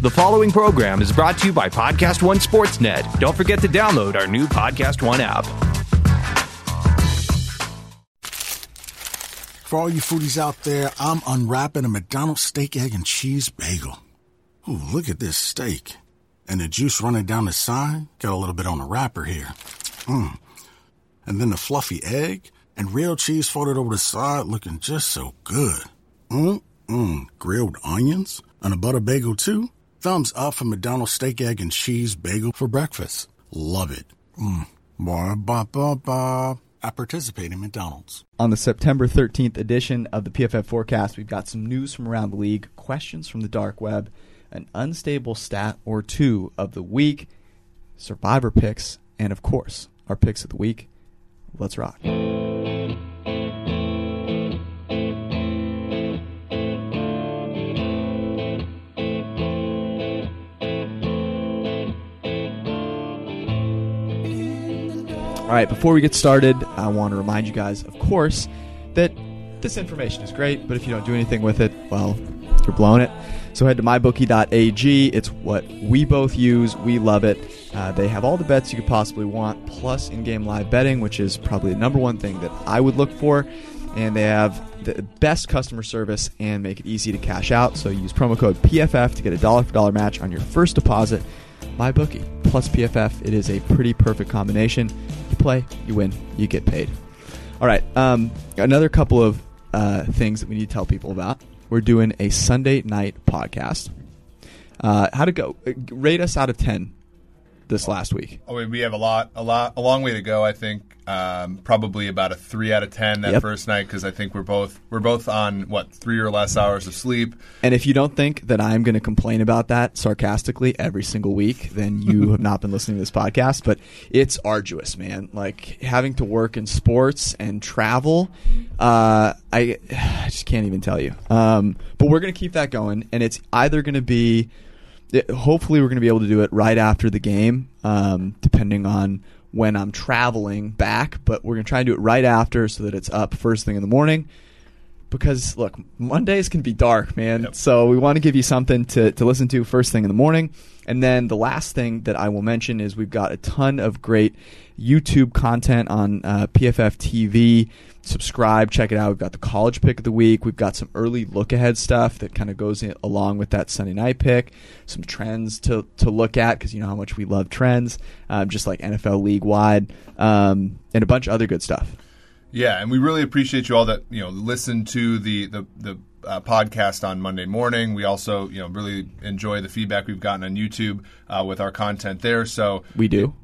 The following program is brought to you by Podcast One Sportsnet. Don't forget to download our new Podcast One app. For all you foodies out there, I'm unwrapping a McDonald's steak, egg, and cheese bagel. Ooh, look at this steak. And the juice running down the side. Got a little bit on the wrapper here. Mmm. And then the fluffy egg and real cheese folded over the side looking just so good. Mmm, mmm. Grilled onions and a butter bagel too. Thumbs up for McDonald's steak, egg, and cheese bagel for breakfast. Love it. Mmm. Ba ba ba ba. I participate in McDonald's. On the September 13th edition of the PFF Forecast, we've got some news from around the league, questions from the dark web, an unstable stat or two of the week, survivor picks, and of course, our picks of the week. Let's rock. All right, before we get started, I want to remind you guys, of course, that this information is great, but if you don't do anything with it, well, you're blowing it. So head to mybookie.ag. It's what we both use. We love it. Uh, they have all the bets you could possibly want, plus in game live betting, which is probably the number one thing that I would look for. And they have the best customer service and make it easy to cash out. So use promo code PFF to get a dollar for dollar match on your first deposit. MyBookie plus PFF. It is a pretty perfect combination. Play, you win, you get paid. All right. Um, another couple of uh, things that we need to tell people about. We're doing a Sunday night podcast. Uh, how to go? uh, Rate us out of ten this last week. Oh, we have a lot, a lot, a long way to go. I think um, probably about a three out of ten that Yep. first night because I think we're both we're both on what three or less hours of sleep. And if you don't think that I'm going to complain about that sarcastically every single week, then you have not been listening to this podcast. But it's arduous, man. Like having to work in sports and travel, uh, I, I just can't even tell you. Um, but we're going to keep that going, and it's either going to be, it- hopefully, we're going to be able to do it right after the game, um, depending on when I'm traveling back. But we're going to try and do it right after so that it's up first thing in the morning because look, Mondays can be dark, man. Yep. So we want to give you something to, to listen to first thing in the morning. And then the last thing that I will mention is we've got a ton of great YouTube content on uh, PFF TV. Subscribe, check it out. We've got the college pick of the week. We've got some early look ahead stuff that kind of goes in, along with that Sunday night pick. Some trends to, to look at because you know how much we love trends, um, just like NFL league wide, um, and a bunch of other good stuff. Yeah, and we really appreciate you all that you know listen to the the the uh, podcast on Monday morning. We also you know really enjoy the feedback we've gotten on YouTube uh, with our content there. So We do.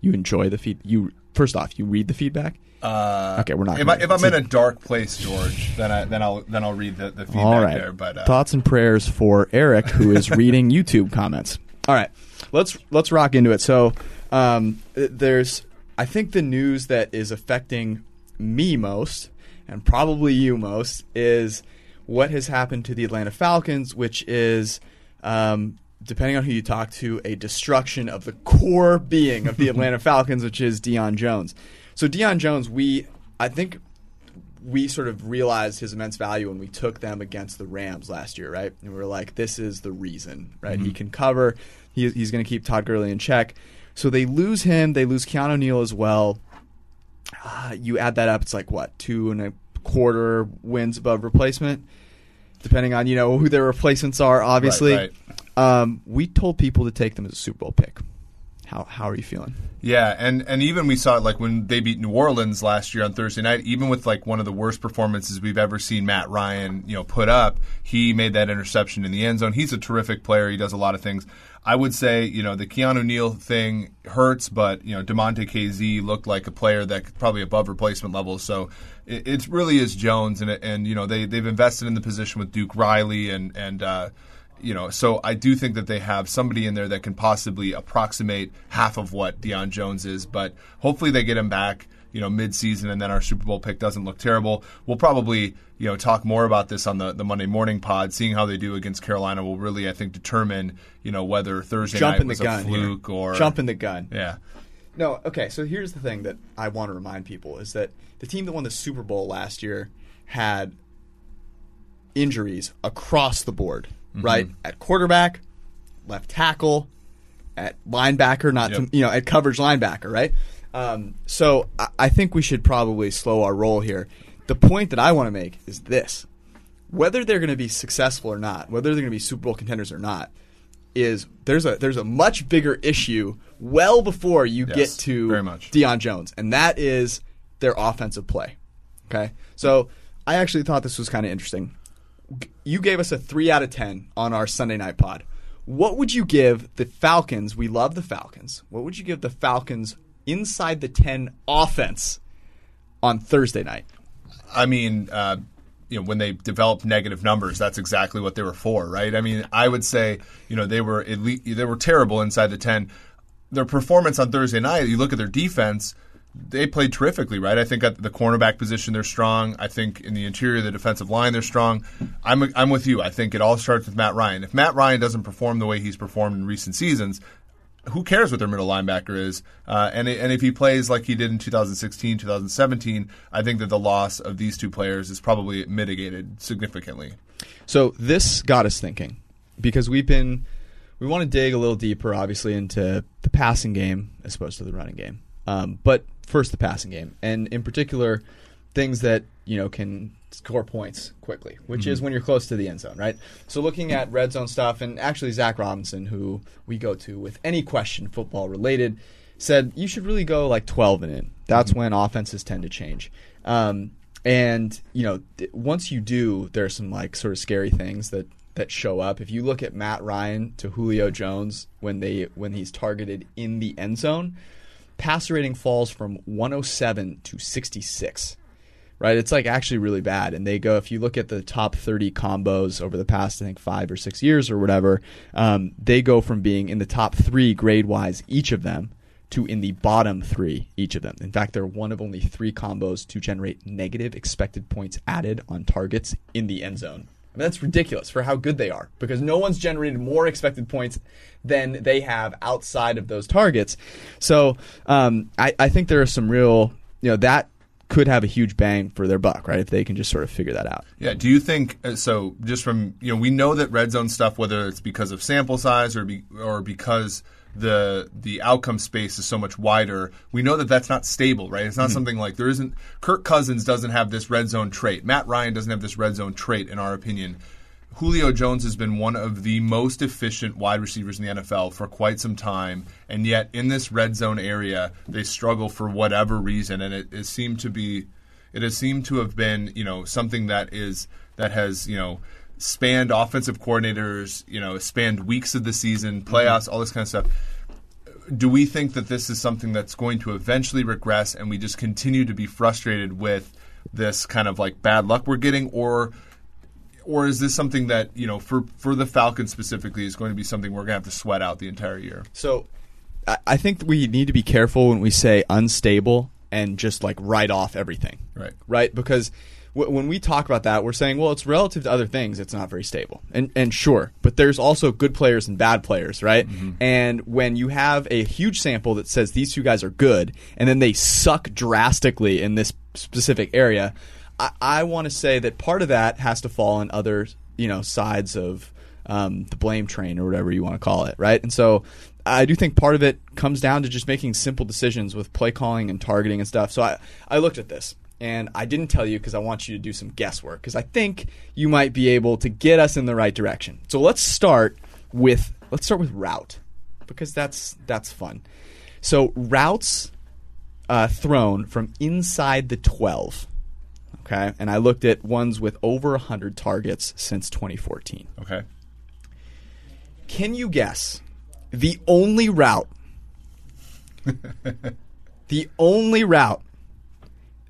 You enjoy the feed. You first off, you read the feedback. uh, Okay, we're not If, I, if I'm in a dark place, George, then I then I'll then I'll read the, the feedback All right. there. But uh, Thoughts and prayers for Eric, who is reading YouTube comments. All right, let's let's rock into it. So, um, there's I think the news that is affecting me most, and probably you most, is what has happened to the Atlanta Falcons, which is. Um, Depending on who you talk to, a destruction of the core being of the Atlanta Falcons, which is Deion Jones. So Deion Jones, we I think we sort of realized his immense value when we took them against the Rams last year, right? And we were like, this is the reason, right? He can cover. He, he's going to keep Todd Gurley in check. So they lose him. They lose Keanu Neal as well. Uh, you add that up, it's like what two and a quarter wins above replacement, depending on you know who their replacements are. Obviously, right. Um, we told people to take them as a Super Bowl pick. How how are you feeling? Yeah, and and even we saw it like when they beat New Orleans last year on Thursday night. Even with like one of the worst performances we've ever seen Matt Ryan, you know, put up, he made that interception in the end zone. He's a terrific player. He does a lot of things. I would say, you know, the Keanu Neal thing hurts, but you know, Damontae Kazee looked like a player that probably above replacement level. So it, it really is Jones, and and you know they they've invested in the position with Duke Riley and and. uh you know, so I do think that they have somebody in there that can possibly approximate half of what Deion Jones is, but hopefully they get him back, you know, mid-season, and then our Super Bowl pick doesn't look terrible. We'll probably, you know, talk more about this on the, the Monday morning pod. Seeing how they do against Carolina will really, I think, determine, you know, whether Thursday night Jumping the was gun, a fluke here. or jumping the gun. Yeah, No, okay. So here's the thing that I want to remind people is that the team that won the Super Bowl last year had injuries across the board, right? At quarterback, left tackle, at linebacker, not Yep. to, you know at coverage linebacker, right? Um, so I, I think we should probably slow our roll here. The point that I want to make is this: whether they're going to be successful or not, whether they're going to be Super Bowl contenders or not, is there's a there's a much bigger issue well before you Yes, get to very much. Deion Jones, and that is their offensive play. Okay, so I actually thought this was kind of interesting. You gave us a three out of ten on our Sunday night pod. What would you give the Falcons? We love the Falcons. What would you give the Falcons inside the ten offense on Thursday night? I mean, uh, you know, when they developed negative numbers, that's exactly what they were for, right? I mean, I would say, you know, they were elite, they were terrible inside the ten. Their performance on Thursday night, you look at their defense, they played terrifically, right? I think at the cornerback position they're strong. I think in the interior, of the defensive line they're strong. I'm I'm with you. I think it all starts with Matt Ryan. If Matt Ryan doesn't perform the way he's performed in recent seasons, who cares what their middle linebacker is? Uh, and and if he plays like he did in 2016, 2017, I think that the loss of these two players is probably mitigated significantly. So this got us thinking because we've been we want to dig a little deeper, obviously, into the passing game as opposed to the running game. Um, but first, the passing game, and in particular, things that you know can score points quickly, which is when you're close to the end zone, right? So looking at red zone stuff, and actually Zach Robinson, who we go to with any question football related, said you should really go like 12 and in. That's when offenses tend to change. Um, and you know, th- once you do, there's some like sort of scary things that that show up. If you look at Matt Ryan to Julio Jones when they when he's targeted in the end zone, passer rating falls from 107 to 66. Right, it's like actually really bad. And they go if you look at the top 30 combos over the past I think five or six years or whatever, um, they go from being in the top three grade wise each of them to in the bottom three each of them. In fact, they're one of only three combos to generate negative expected points added on targets in the end zone. I mean, that's ridiculous for how good they are because no one's generated more expected points than they have outside of those targets. So um, I, I think there are some real, you know, that could have a huge bang for their buck, right? If they can just sort of figure that out. Yeah. Do you think uh, so? Just from you know, we know that red zone stuff, whether it's because of sample size or be, or because the the outcome space is so much wider, we know that that's not stable, right? It's not hmm. something like there isn't. Kirk Cousins doesn't have this red zone trait. Matt Ryan doesn't have this red zone trait, in our opinion. Julio Jones has been one of the most efficient wide receivers in the NFL for quite some time, and yet in this red zone area, they struggle for whatever reason, and it, it seemed to be, it has seemed to have been, you know, something that is that has, you know, spanned offensive coordinators, you know, spanned weeks of the season, mm-hmm. playoffs, all this kind of stuff. Do we think that this is something that's going to eventually regress, and we just continue to be frustrated with this kind of like bad luck we're getting, or or is this something that you know for for the Falcons specifically is going to be something we're going to have to sweat out the entire year? So I, I think we need to be careful when we say unstable and just like write off everything. Right. Right? Because w- when we talk about that, we're saying, well, it's relative to other things, it's not very stable. And, and sure, but there's also good players and bad players, right? And when you have a huge sample that says these two guys are good, and then they suck drastically in this specific area, I, I want to say that part of that has to fall on other, you know, sides of um, the blame train or whatever you want to call it, right? And so I do think part of it comes down to just making simple decisions with play calling and targeting and stuff. So I, I looked at this and I didn't tell you because I want you to do some guesswork because I think you might be able to get us in the right direction. So let's start with let's start with route because that's that's fun. So routes uh, thrown from inside the twelve. Okay, and I looked at ones with over 100 targets since 2014. Okay. Can you guess the only route, the only route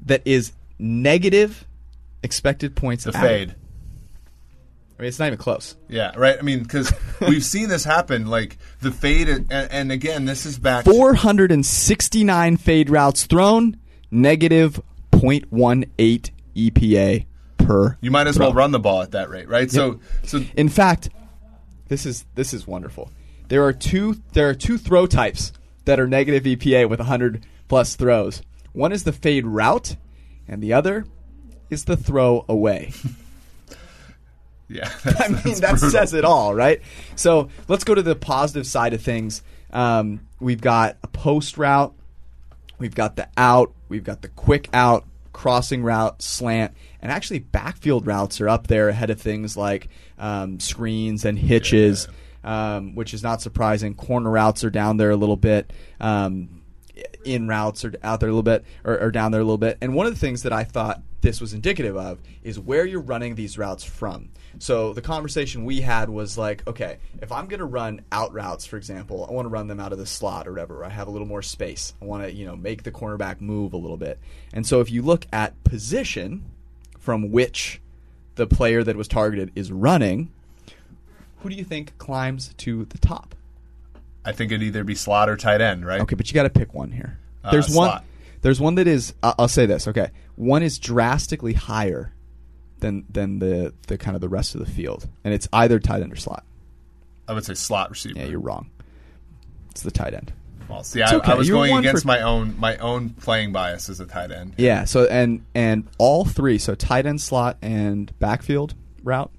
that is negative expected points? The fade. I mean, it's not even close. Yeah, right. I mean, because we've seen this happen. Like the fade, and, and again, this is back. 469 fade routes thrown, negative 0.18 EPA per. You might as well run the ball at that rate, right? So, so In fact, this is this is wonderful. There are two there are two throw types that are negative EPA with 100 plus throws. One is the fade route, and the other is the throw away. Yeah, I mean, that's that brutal. says it all, right? So let's go to the positive side of things. Um, we've got a post route, we've got the out, we've got the quick out, crossing route, slant, and actually backfield routes are up there ahead of things like um, screens and hitches, um, which is not surprising. Corner routes are down there a little bit. Um, in routes or out there a little bit or, or down there a little bit. And one of the things that I thought this was indicative of is where you're running these routes from. So the conversation we had was like, okay, if I'm going to run out routes, for example, I want to run them out of the slot or whatever. I have a little more space. I want to, you know, make the cornerback move a little bit. And so if you look at position from which the player that was targeted is running, who do you think climbs to the top? I think it'd either be slot or tight end, right? Okay, but you got to pick one here. Uh, There's one. slot. There's one that is. Uh, I'll say this. Okay, one is drastically higher than than the the kind of the rest of the field, and it's either tight end or slot. I would say slot receiver. Yeah, you're wrong. It's the tight end. Well, see, I, okay. I was You're going against for- my own my own playing bias as a tight end. Yeah. So and and all three. So tight end, slot, and backfield route,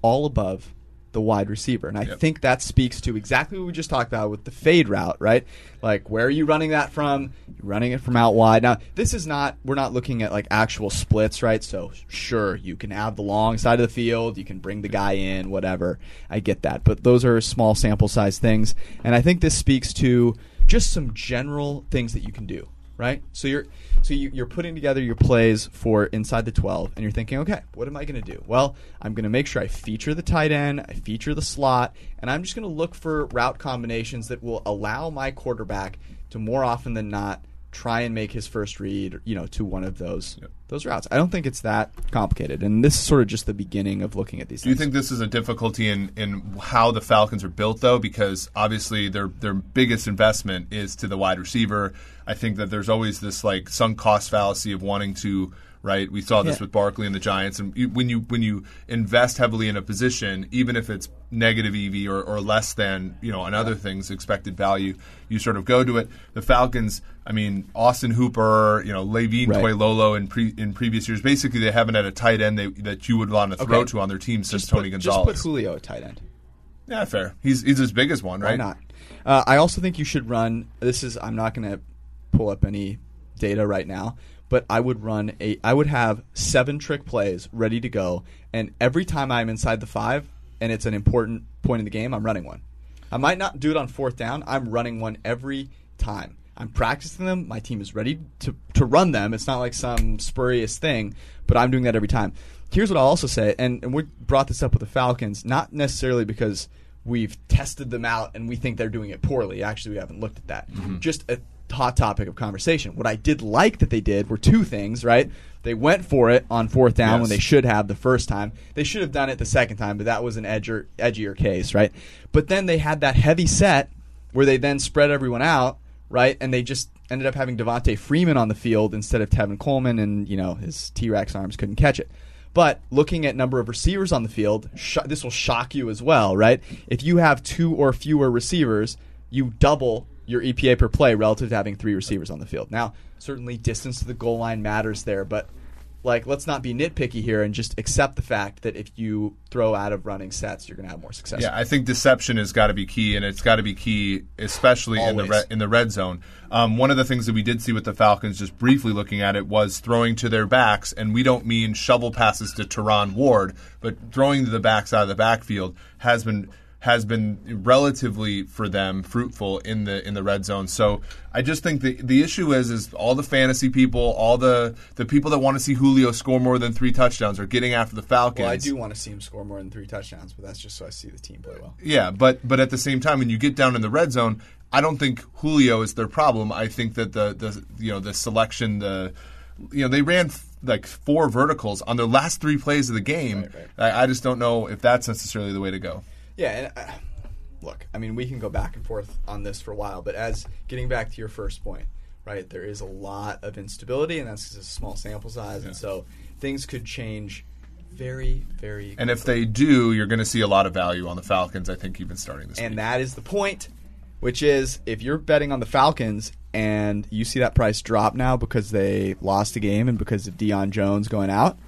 all above the wide receiver. And I Yep. think that speaks to exactly what we just talked about with the fade route, right? Like where are you running that from? You're running it from out wide. Now, this is not we're not looking at like actual splits, right? So sure, you can have the long side of the field, you can bring the guy in, whatever. I get that. But those are small sample size things. And I think this speaks to just some general things that you can do right? So you're so you, you're putting together your plays for inside the 12, and you're thinking, okay, what am I going to do? Well, I'm going to make sure I feature the tight end, I feature the slot, and I'm just going to look for route combinations that will allow my quarterback to more often than not try and make his first read, you know, to one of those those routes. I don't think it's that complicated, and this is sort of just the beginning of looking at these. Do you think this is a difficulty in, in how the Falcons are built, though? Because obviously their their biggest investment is to the wide receiver. I think that there's always this like sunk cost fallacy of wanting to right. We saw this Yeah. with Barkley and the Giants, and you, when you when you invest heavily in a position, even if it's negative EV or, or less than you know on other things expected value, you sort of go to it. The Falcons, I mean Austin Hooper, you know Levine Right. Toilolo in pre, in previous years, basically they haven't had a tight end they, that you would want to throw Okay. to on their team since just Tony put, Gonzalez. Just put Julio at tight end. Yeah, fair. He's he's as big as one, right? Why not? Uh, I also think you should run. This is. I'm not going to pull up any data right now, but I would run a. I would have seven trick plays ready to go, and every time I'm inside the five, and it's an important point in the game, I'm running one. I might not do it on fourth down. I'm running one every time. I'm practicing them. My team is ready to, to run them. It's not like some spurious thing, but I'm doing that every time. Here's what I'll also say, and, and we brought this up with the Falcons, not necessarily because we've tested them out and we think they're doing it poorly. Actually, we haven't looked at that. Mm-hmm. Just a hot topic of conversation. What I did like that they did were two things, right? They went for it on fourth down when they should have the first time. They should have done it the second time, but that was an edgier, edgier case, right? But then they had that heavy set where they then spread everyone out, right? And they just ended up having Devonta Freeman on the field instead of Tevin Coleman, and you know his T Rex arms couldn't catch it. But looking at number of receivers on the field, sh- this will shock you as well, right? If you have two or fewer receivers, you double your EPA per play relative to having three receivers on the field. Now, certainly distance to the goal line matters there, but like let's not be nitpicky here and just accept the fact that if you throw out of running sets, you're going to have more success. Yeah, I think deception has got to be key, and it's got to be key, especially in the Always. red, in the red zone. Um, one of the things that we did see with the Falcons, just briefly looking at it, was throwing to their backs, and we don't mean shovel passes to Terron Ward, but throwing to the backs out of the backfield has been has been relatively for them fruitful in the in the red zone. So I just think the the issue is is all the fantasy people, all the the people that want to see Julio score more than three touchdowns are getting after the Falcons. Well, I do want to see him score more than three touchdowns, but that's just so I see the team play well. Yeah, but but at the same time, when you get down in the red zone, I don't think Julio is their problem. I think that the the you know the selection, the you know they ran like four verticals on their last three plays of the game. Right, right. I, I just don't know if that's necessarily the way to go. Yeah, and uh, look, I mean, we can go back and forth on this for a while, but as getting back to your first point, right, there is a lot of instability, and that's a small sample size, and so things could change very, very. And if they do, you're going to see a lot of value on the Falcons. I think even starting this. and week. that is the point, which is if you're betting on the Falcons and you see that price drop now because they lost a game and because of Deion Jones going out,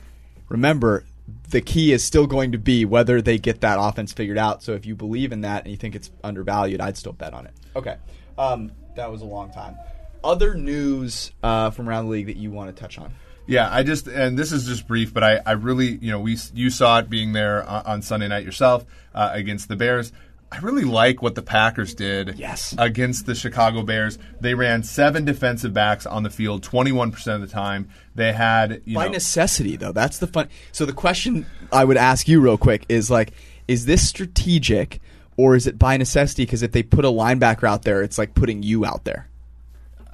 remember the key is still going to be whether they get that offense figured out. So if you believe in that and you think it's undervalued, I'd still bet on it. Okay, um, that was a long time. Other news uh, from around the league that you want to touch on? Yeah, I just and this is just brief, but I, I really you know we you saw it being there on, on Sunday night yourself uh, against the Bears. I really like what the Packers did Yes. against the Chicago Bears. They ran seven defensive backs on the field, twenty one percent of the time. They had you By know necessity, though, that's the fun. So the question I would ask you real quick is like, is this strategic or is it by necessity? Because if they put a linebacker out there, it's like putting you out there.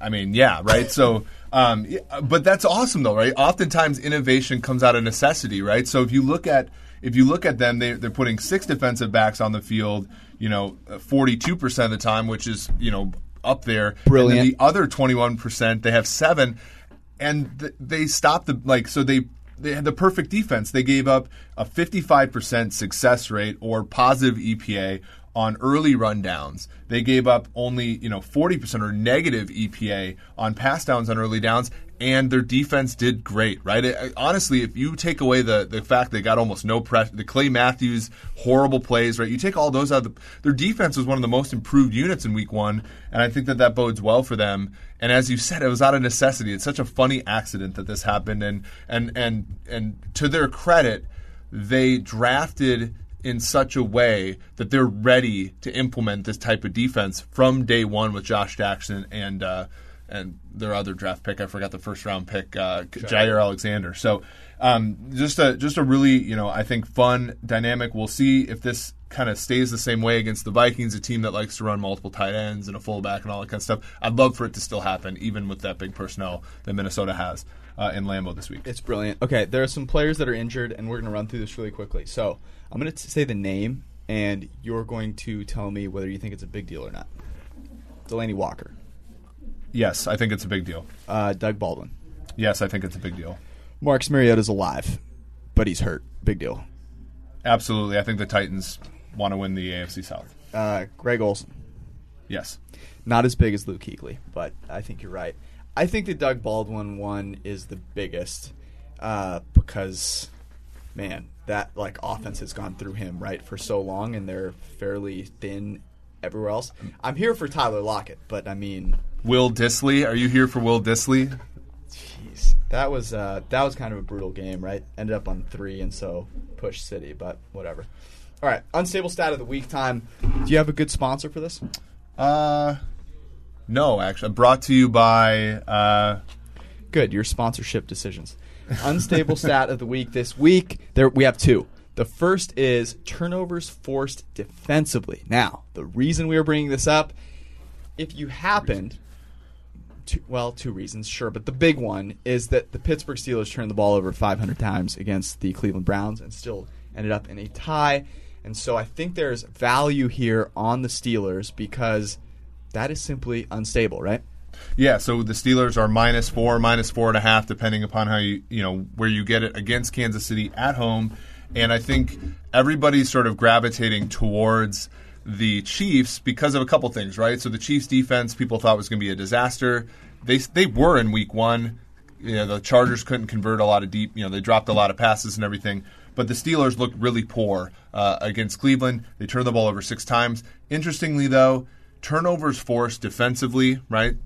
I mean, yeah, right. So, um, but that's awesome though, right? Oftentimes, innovation comes out of necessity, right? So if you look at if you look at them, they, they're putting six defensive backs on the field, you know, forty two percent of the time, which is you know up there. Brilliant. The other twenty one percent, they have seven, and th- they stopped the like so they. They had the perfect defense. They gave up a 55% success rate or positive EPA on early rundowns. They gave up only, you know, 40% or negative EPA on pass downs on early downs and their defense did great, right? It, honestly, if you take away the the fact they got almost no pressure, the Clay Matthews horrible plays, right? You take all those out, the, their defense was one of the most improved units in Week One, and I think that that bodes well for them. And as you said, it was out of necessity. It's such a funny accident that this happened, and and and and to their credit, they drafted in such a way that they're ready to implement this type of defense from day one with Josh Jackson and uh, and their other draft pick. I forgot the first round pick, uh, Jaire Alexander. So um, just a just a really you know I think fun dynamic. We'll see if this kind of stays the same way against the Vikings, a team that likes to run multiple tight ends and a fullback and all that kind of stuff. I'd love for it to still happen, even with that big personnel that Minnesota has uh, in Lambeau this week. It's brilliant. Okay, there are some players that are injured, and we're going to run through this really quickly. So I'm going to say the name, and you're going to tell me whether you think it's a big deal or not. Delanie Walker, Yes, I think it's a big deal. uh, Doug Baldwin, Yes, I think it's a big deal. Marcus Mariota's alive, but he's hurt. Big deal. Absolutely. I think the Titans want to win the AFC South. Uh, Greg Olsen, Yes. not as big as Luke Kuechly, but I think you're right. I think the Doug Baldwin one is the biggest uh, because, man, that like offense has gone through him right for so long, and they're fairly thin everywhere else. I'm here for Tyler Lockett, but I mean, Will Dissly, are you here for Will Dissly? jeez, that was uh, that was kind of a brutal game, right? Ended up on three, and so push City, but whatever. All right, unstable stat of the week time. Do you have a good sponsor for this? Uh, no, actually. Brought to you by. Uh, Good, your sponsorship decisions. Unstable stat of the week this week. There we have two. The first is turnovers forced defensively. Now, the reason we are bringing this up, if you happened, two, well, two reasons, sure, but the big one is that the Pittsburgh Steelers turned the ball over 500 times against the Cleveland Browns and still ended up in a tie. And so I think there's value here on the Steelers because that is simply unstable, right? Yeah, so the Steelers are minus four, minus four and a half, depending upon how you you know where you get it against Kansas City at home, and I think everybody's sort of gravitating towards the Chiefs because of a couple things, right? So the Chiefs defense, people thought was going to be a disaster. They they were in Week One. You know, the Chargers couldn't convert a lot of deep. You know, they dropped a lot of passes and everything. But the Steelers looked really poor uh, against Cleveland. They turned the ball over six times. Interestingly, though, turnovers forced defensively, right?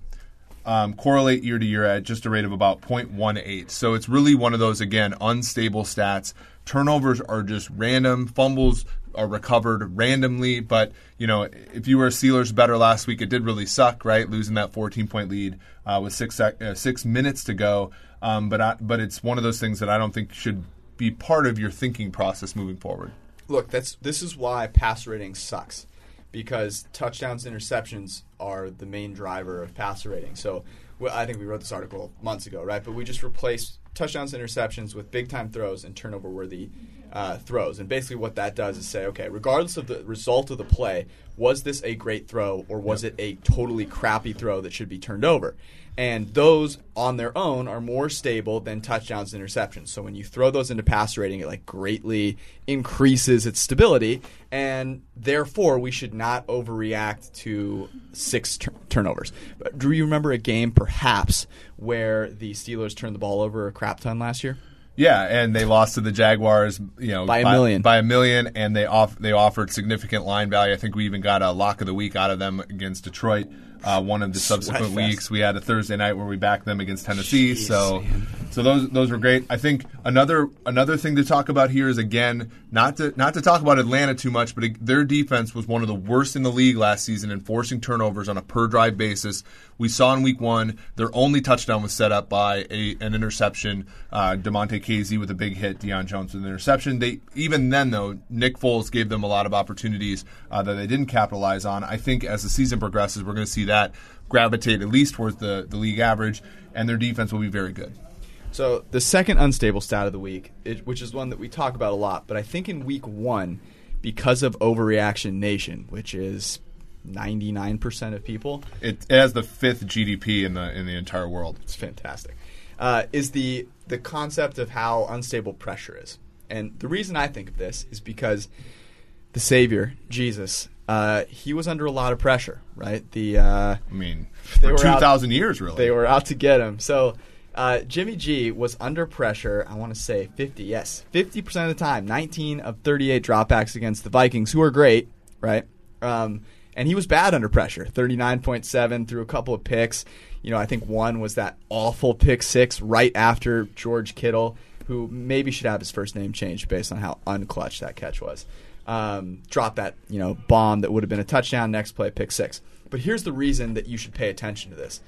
um, correlate year to year at just a rate of about 0.18. So it's really one of those, again, unstable stats. Turnovers are just random. Fumbles are recovered randomly. But, you know, if you were Steelers better last week, it did really suck, right? Losing that 14 point lead uh, with six, sec- uh, six minutes to go. Um, but, I, but it's one of those things that I don't think should be part of your thinking process moving forward. look, that's this is why pass rating sucks because touchdowns, interceptions are the main driver of passer rating. So well, I think we wrote this article months ago, right? But we just replaced touchdowns, interceptions with big time throws and turnover worthy uh, throws. And basically, what that does is say, okay, regardless of the result of the play, was this a great throw or was it a totally crappy throw that should be turned over? And those on their own are more stable than touchdowns and interceptions. So when you throw those into passer rating, it like greatly increases its stability, and therefore we should not overreact to six tur- turnovers. But do you remember a game perhaps where the Steelers turned the ball over a crap ton last year? Yeah, and they lost to the Jaguars, you know, By a million. by a million, and they off they offered significant line value. I think we even got a lock of the week out of them against Detroit. Uh, one of the subsequent weeks, we had a Thursday night where we backed them against Tennessee. Jeez, so, man. so those those were great. I think another another thing to talk about here is again not to not to talk about Atlanta too much, but it, their defense was one of the worst in the league last season in forcing turnovers on a per drive basis. We saw in week one their only touchdown was set up by a, an interception. Uh, Damontae Kazee with a big hit, Deion Jones with an interception. They even then though Nick Foles gave them a lot of opportunities uh, that they didn't capitalize on. I think as the season progresses, we're going to see that gravitate at least towards the the league average, and their defense will be very good. So the second unstable stat of the week, it, which is one that we talk about a lot, but I think in week one, because of overreaction nation, which is ninety nine percent of people, It, it has the fifth GDP in the in the entire world. it's fantastic, uh, is the the concept of how unstable pressure is. And the reason I think of this is because the Savior Jesus, uh, he was under a lot of pressure, right? The uh, I mean, They for were two thousand years, really. They were out to get him. So uh, Jimmy G was under pressure. I want to say 50. Yes, 50 percent of the time. 19 of 38 dropbacks against the Vikings, who are great, right? Um, and he was bad under pressure. 39.7 through a couple of picks. You know, I think one was that awful pick six right after George Kittle, who maybe should have his first name changed based on how unclutch that catch was. Um, drop that you know bomb that would have been a touchdown. Next play, pick six. But here's the reason that you should pay attention to this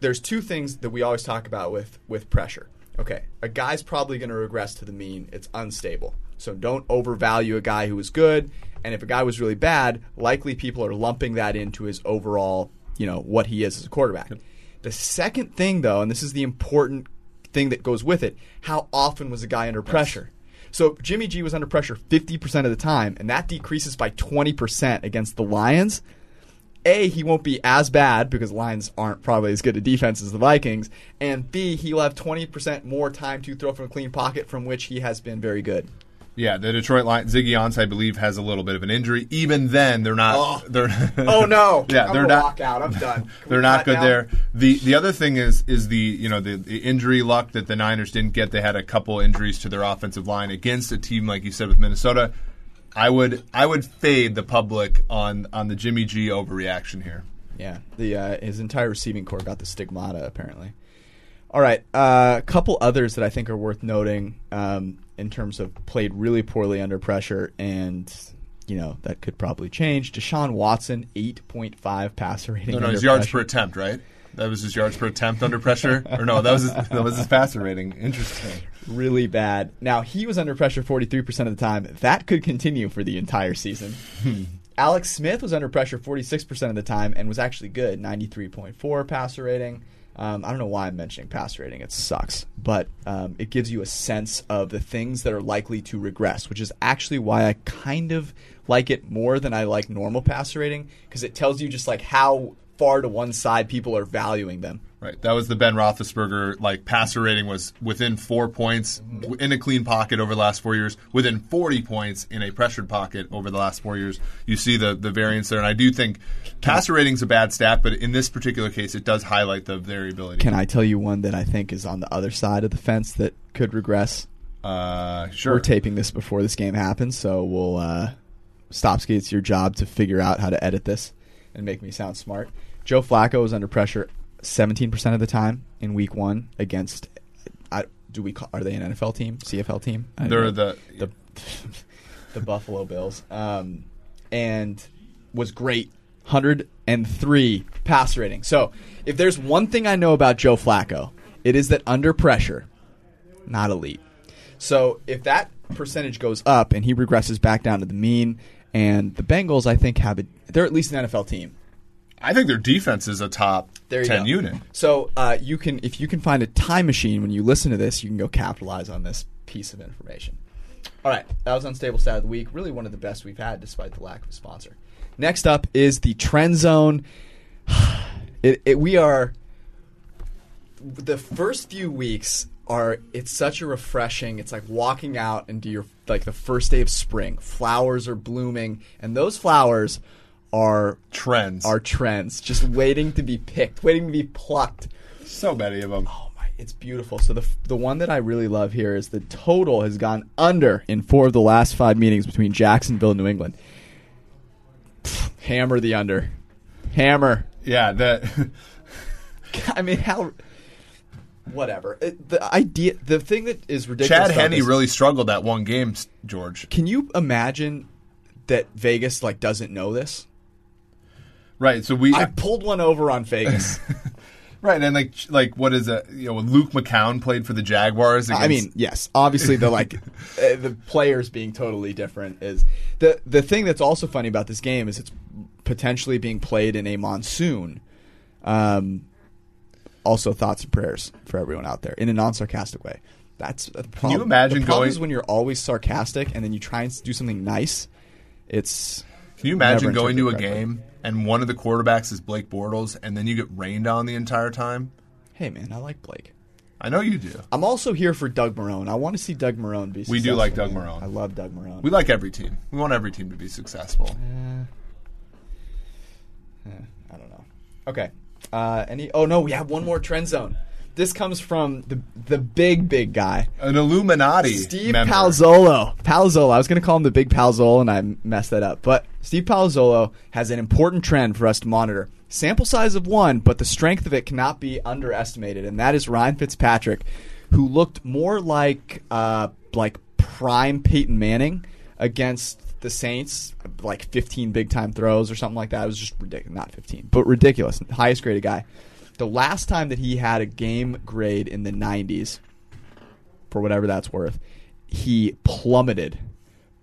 there's two things that we always talk about with with pressure. Okay, a guy's probably going to regress to the mean. It's unstable. So don't overvalue a guy who was good. And if a guy was really bad, likely people are lumping that into his overall, you know, what he is as a quarterback. The second thing, though, and this is the important thing that goes with it, how often was a guy under pressure? So Jimmy G was under pressure 50% of the time, and that decreases by 20% against the Lions. A, he won't be as bad because Lions aren't probably as good a defense as the Vikings. And B, he'll have 20% more time to throw from a clean pocket, from which he has been very good. Yeah, the Detroit Lions. Ziggy Ansah, I believe, has a little bit of an injury. Even then, they're not. Oh. They're Oh, no. yeah, I'm they're not. walk out. I'm done. Can They're not good now? there. The the other thing is is the you know the, the injury luck that the Niners didn't get. They had a couple injuries to their offensive line against a team like you said with Minnesota. I would I would fade the public on on the Jimmy G overreaction here. Yeah, the uh, his entire receiving corps got the stigmata apparently. All right, uh, a couple others that I think are worth noting um, in terms of played really poorly under pressure, and you know that could probably change. Deshaun Watson, eight point five passer rating. No, no, his yards pressure. per attempt, right? That was his yards per attempt under pressure, or no? That was his, that was his passer rating. Interesting. really bad. Now he was under pressure 43% of the time. That could continue for the entire season. Hmm. Alex Smith was under pressure 46% of the time and was actually good, 93.4 passer rating. Um, I don't know why I'm mentioning passer rating. It sucks, but um, it gives you a sense of the things that are likely to regress, which is actually why I kind of like it more than I like normal passer rating because it tells you just like how far to one side people are valuing them. Right. That was the Ben Roethlisberger like passer rating was within four points in a clean pocket over the last four years, within 40 points in a pressured pocket over the last four years. You see the the variance there, and I do think passer rating's a bad stat, but in this particular case, it does highlight the variability. Can I tell you one that I think is on the other side of the fence that could regress? uh, sure. We're taping this before this game happens, so we'll uh, Stopsky. It's your job to figure out how to edit this and make me sound smart. Joe Flacco was under pressure 17% of the time in Week One against. I, do we call, are they an NFL team, CFL team? I They're the the the Buffalo Bills, um, and was great. 103 pass rating. So, if there's one thing I know about Joe Flacco, it is that under pressure, not elite. So, if that percentage goes up and he regresses back down to the mean, and the Bengals, I think, have a, they're at least an NFL team. I think their defense is a top There you 10 go. unit. So uh, you can, if you can find a time machine when you listen to this, you can go capitalize on this piece of information. All right, that was unstable stat of the week. Really, one of the best we've had, despite the lack of a sponsor. Next up is the trend zone. It, it, we are the first few weeks are it's such a refreshing it's like walking out into your like the first day of spring flowers are blooming and those flowers are Trends. are trends just waiting to be picked waiting to be plucked so many of them. oh my It's beautiful. So the the one that I really love here is the total has gone under in four of the last five meetings between Jacksonville and New England. Pfft, hammer the under, hammer. Yeah, that I mean, how? Whatever. It, the idea, the thing that is ridiculous. Chad about Henne this- really struggled that one game, George. Can you imagine that Vegas like doesn't know this? Right. So we I pulled one over on Vegas. right and like like what is it? You know, Luke McCown played for the Jaguars. Against, I mean, yes, obviously the like uh, the players being totally different is the the thing that's also funny about this game is it's potentially being played in a monsoon. Um, also thoughts and prayers for everyone out there in a non-sarcastic way. That's the problem. you imagine the problem going- is when you're always sarcastic and then you try and do something nice. It's Can you imagine going to a correctly. game and one of the quarterbacks is Blake Bortles, and then you get rained on the entire time? hey man, I like Blake. I know you do. I'm also here for Doug Marrone. I want to see Doug Marrone be. We do like Doug man. Marrone. I love Doug Marrone. We like every team. We want every team to be successful. I don't know. Okay. Uh, any? Oh no, we have one more trend zone. This comes from the the big big guy, An Illuminati Steve member. Palazzolo. Palazzolo. I was going to call him the Big Palazzolo, and I messed that up. But Steve Palazzolo has an important trend for us to monitor. Sample size of one, but the strength of it cannot be underestimated, and that is Ryan Fitzpatrick, who looked more like uh, like prime Peyton Manning against the Saints, like 15 big time throws or something like that. It was just ridiculous. Not 15, but ridiculous. Highest graded guy. The last time that he had a game grade in the 90s, for whatever that's worth, he plummeted,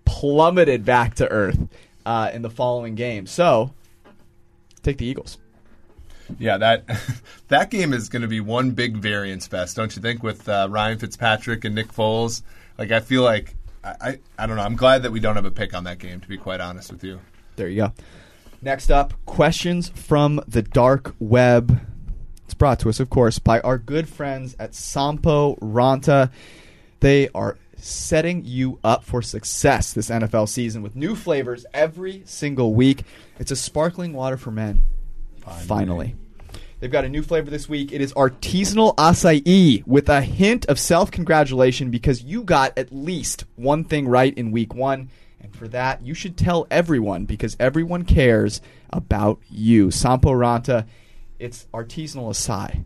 plummeted back to earth uh, in the following game. So, take the Eagles. Yeah, that that game is going to be one big variance fest, don't you think? With uh, Ryan Fitzpatrick and Nick Foles, like I feel like I, I I don't know. I'm glad that we don't have a pick on that game. To be quite honest with you. There you go. Next up, questions from the dark web. It's brought to us, of course, by our good friends at Sampo Ranta. They are setting you up for success this NFL season with new flavors every single week. It's a sparkling water for men. Finally. They've got a new flavor this week. It is artisanal acai with a hint of self congratulation because you got at least one thing right in week one. And for that, you should tell everyone because everyone cares about you. Sampo Ranta, it's artisanal acai,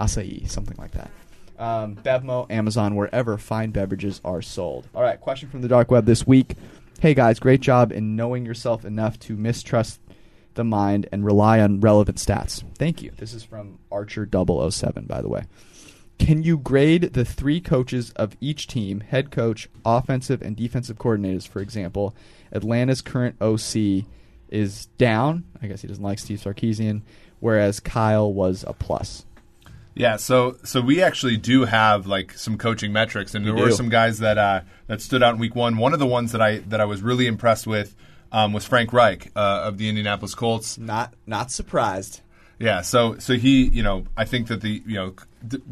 acai, something like that. Um, Bevmo, Amazon, wherever fine beverages are sold. All right, question from the dark web this week. Hey guys, great job in knowing yourself enough to mistrust the mind and rely on relevant stats. Thank you. This is from Archer 007, by the way. Can you grade the three coaches of each team, head coach, offensive, and defensive coordinators, for example? Atlanta's current OC is down. I guess he doesn't like Steve Sarkisian, whereas Kyle was a plus. Yeah, so so we actually do have like some coaching metrics, and there We were do. some guys that uh, that stood out in week one. One of the ones that I that I was really impressed with um, was Frank Reich uh, of the Indianapolis Colts. Not not surprised. Yeah, so so he, you know, I think that the you know, d-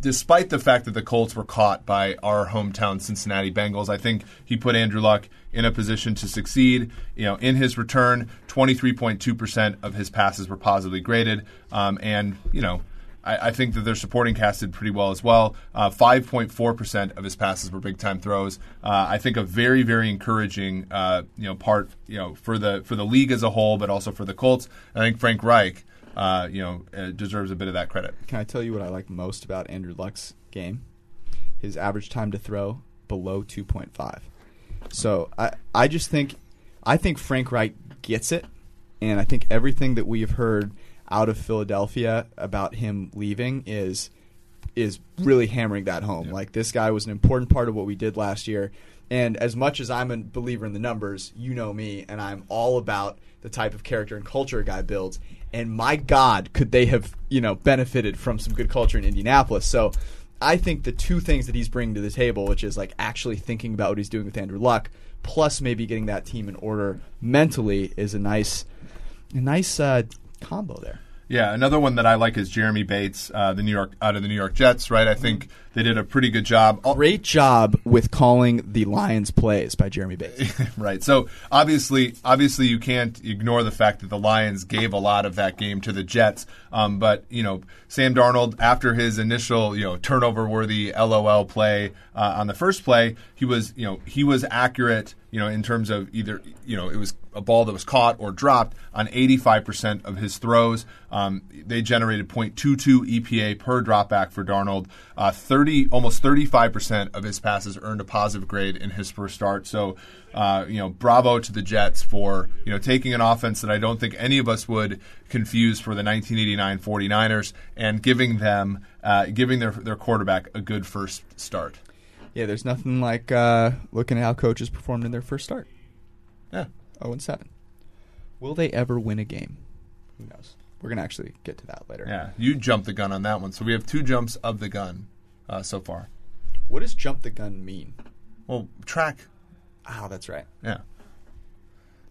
despite the fact that the Colts were caught by our hometown Cincinnati Bengals, I think he put Andrew Luck in a position to succeed. You know, in his return, twenty three point two percent of his passes were positively graded, um, and you know. I, I think that their supporting cast did pretty well as well. Uh, 5.4% of his passes were big time throws. Uh, I think a very, very encouraging, uh, you know, part, you know, for the for the league as a whole, but also for the Colts. I think Frank Reich, uh, you know, uh, deserves a bit of that credit. Can I tell you what I like most about Andrew Luck's game? His average time to throw below 2.5. So I I just think I think Frank Reich gets it, and I think everything that we have heard out of Philadelphia about him leaving is is really hammering that home. Like this guy was an important part of what we did last year. And as much as I'm a believer in the numbers, you know me, and I'm all about the type of character and culture a guy builds. And my God, could they have you know benefited from some good culture in Indianapolis? So I think the two things that he's bringing to the table, which is like actually thinking about what he's doing with Andrew Luck, plus maybe getting that team in order mentally, is a nice, a nice uh, combo there. Yeah, another one that I like is Jeremy Bates, uh, the New York out of the New York Jets. Right, I think they did a pretty good job. Great job with calling the Lions plays by Jeremy Bates. right. So obviously, obviously, you can't ignore the fact that the Lions gave a lot of that game to the Jets. Um, but you know, Sam Darnold, after his initial you know turnover-worthy LOL play uh, on the first play, he was you know he was accurate. You know, in terms of either you know it was a ball that was caught or dropped on 85% of his throws. Um, they generated 0.22 EPA per dropback for Darnold. Uh, 30, almost 35% of his passes earned a positive grade in his first start. So, uh, you know, bravo to the Jets for you know taking an offense that I don't think any of us would confuse for the 1989 49ers and giving them uh, giving their their quarterback a good first start. Yeah, there's nothing like uh, looking at how coaches performed in their first start. Yeah. 0 and 7. Will they ever win a game? Who knows? We're going to actually get to that later. Yeah, you jumped the gun on that one. So we have two jumps of the gun uh, so far. What does jump the gun mean? Well, track. Oh, that's right. Yeah.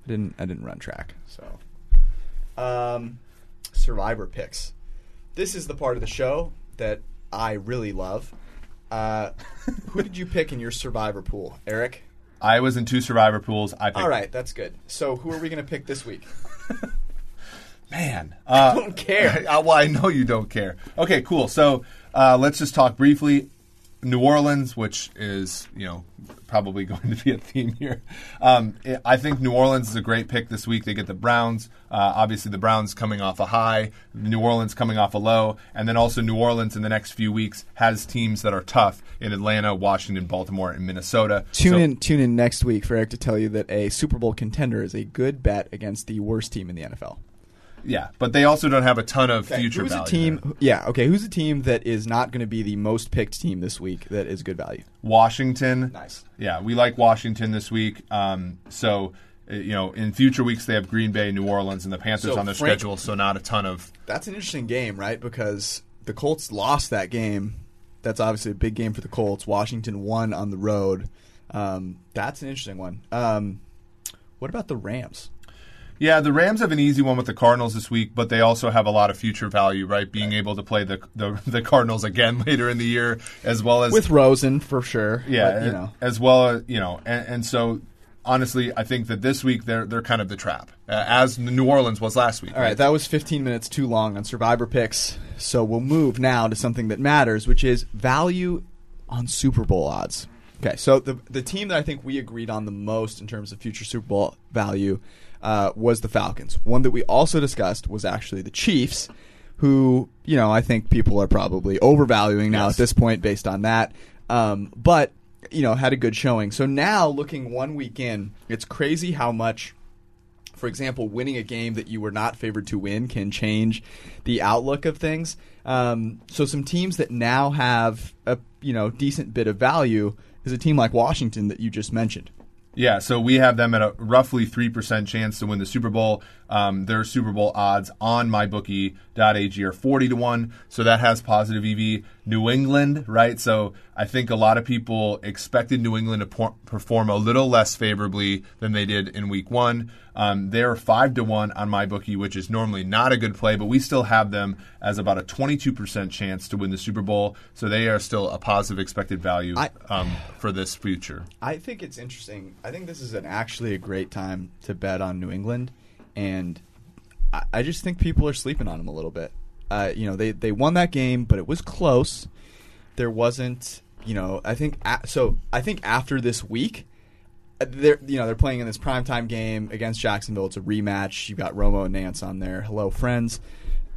I didn't I didn't run track, so um survivor picks. This is the part of the show that I really love. Uh, who did you pick in your survivor pool, Eric? I was in two survivor pools. I picked, All right, that's good. So who are we going to pick this week? Man, uh, I don't care. uh, well, I know you don't care. Okay, cool. So uh, let's just talk briefly. New Orleans, which is you know probably going to be a theme here. Um, I think New Orleans is a great pick this week. They get the Browns. Uh, obviously, the Browns coming off a high, New Orleans coming off a low, and then also New Orleans in the next few weeks has teams that are tough in Atlanta, Washington, Baltimore, and Minnesota. Tune So- in tune in next week for Eric to tell you that a Super Bowl contender is a good bet against the worst team in the NFL. Yeah, but they also don't have a ton of future who's value. a team? there. Yeah, okay. Who's a team that is not going to be the most picked team this week that is good value? Washington. Nice. Yeah, we like Washington this week. Um, so, uh, you know, in future weeks they have Green Bay, New Orleans, and the Panthers So on their Frank- schedule. So not a ton of. That's an interesting game, right? Because the Colts lost that game. That's obviously a big game for the Colts. Washington won on the road. Um, that's an interesting one. Um, what about the Rams? Yeah, the Rams have an easy one with the Cardinals this week, but they also have a lot of future value, right? Being able to play the, the the Cardinals again later in the year, as well as With Rosen for sure. yeah, but, you know. as well as you know, and, and so honestly, I think that this week they're they're kind of the trap, uh, as New Orleans was last week. All right, that was 15 minutes too long on Survivor picks. So we'll move now to something that matters, which is value on Super Bowl odds. Okay, so the the team that I think we agreed on the most in terms of future Super Bowl value uh, was the Falcons. One that we also discussed was actually the Chiefs, who you know I think people are probably overvaluing now Yes. at this point based on that. Um, but you know had a good showing. So now looking one week in, it's crazy how much for example, winning a game that you were not favored to win can change the outlook of things. Um, so some teams that now have a you know decent bit of value is a team like Washington that you just mentioned. Yeah, so we have them at a roughly 3% chance to win the Super Bowl. Um, their Super Bowl odds on mybookie.ag are 40 to 1, so that has positive EV. New England, right? So I think a lot of people expected New England to por- perform a little less favorably than they did in week one. Um, they're 5 to 1 on my bookie, which is normally not a good play, but we still have them as about a 22% chance to win the Super Bowl, so they are still a positive expected value I- um, for this future. I think it's interesting. I think this is an actually a great time to bet on New England, and I, I just think people are sleeping on them a little bit. Uh, you know, they they won that game, but it was close. There wasn't, you know, I think a, so. I think after this week, uh, they're you know they're playing in this primetime game against Jacksonville. It's a rematch. You've got Romo and Nance on there. Hello, friends.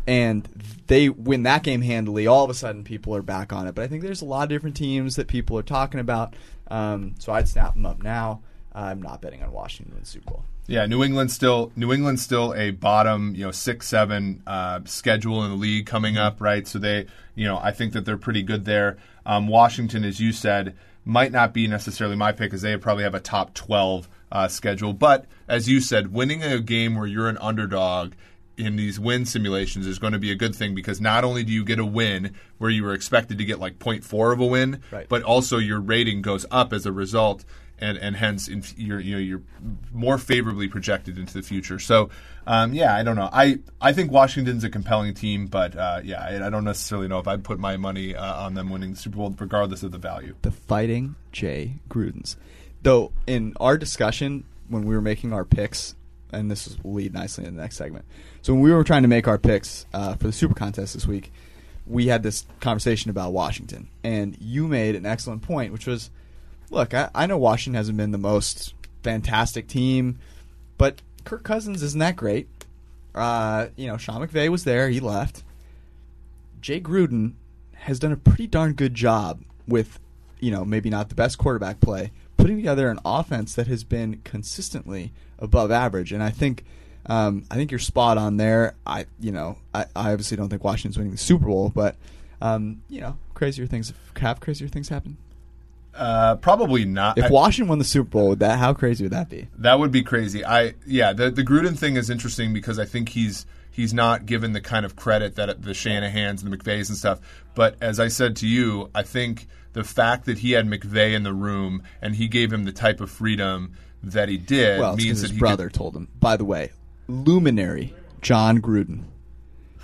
And they win that game handily. All of a sudden, people are back on it. But I think there's a lot of different teams that people are talking about. Um, so I'd snap them up now. I'm not betting on Washington the Super Bowl. Yeah, New England still New England's still a bottom, you know, six seven uh, schedule in the league coming up, right? So they, you know, I think that they're pretty good there. Um, Washington, as you said, might not be necessarily my pick, as they probably have a top twelve uh, schedule. But as you said, winning a game where you're an underdog in these win simulations is going to be a good thing because not only do you get a win where you were expected to get like 0.4 of a win, Right. but also your rating goes up as a result. And and hence you're you know you're more favorably projected into the future. So um, yeah, I don't know. I I think Washington's a compelling team, but uh, yeah, I, I, don't necessarily know if I'd put my money uh, on them winning the Super Bowl, regardless of the value. The Fighting Jay Grudens, though. In our discussion when we were making our picks, and this will lead nicely in the next segment. So when we were trying to make our picks uh, for the Super Contest this week, we had this conversation about Washington, and you made an excellent point, which was look, I, I know Washington hasn't been the most fantastic team, but Kirk Cousins isn't that great. Uh, you know, Sean McVay was there; he left. Jay Gruden has done a pretty darn good job with, you know, maybe not the best quarterback play, putting together an offense that has been consistently above average. And I think, um, I think you're spot on there. I, you know, I, I obviously don't think Washington's winning the Super Bowl, but, um, you know, crazier things have crazier things happen. Uh, probably not. If Washington won the Super Bowl, would that how crazy would that be? That would be crazy. I yeah, the the Gruden thing is interesting because I think he's he's not given the kind of credit that the Shanahans and the McVays and stuff. But as I said to you, I think the fact that he had McVay in the room and he gave him the type of freedom that he did well, means that his brother could, told him. By the way, luminary Jon Gruden.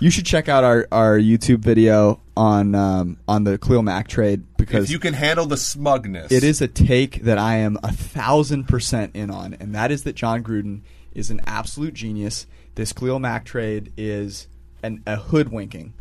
You should check out our, our YouTube video on um, on the Khalil Mack trade because if you can handle the smugness, it is a take that I am a thousand percent in on, and that is that Jon Gruden is an absolute genius. This Khalil Mack trade is an, a hoodwinking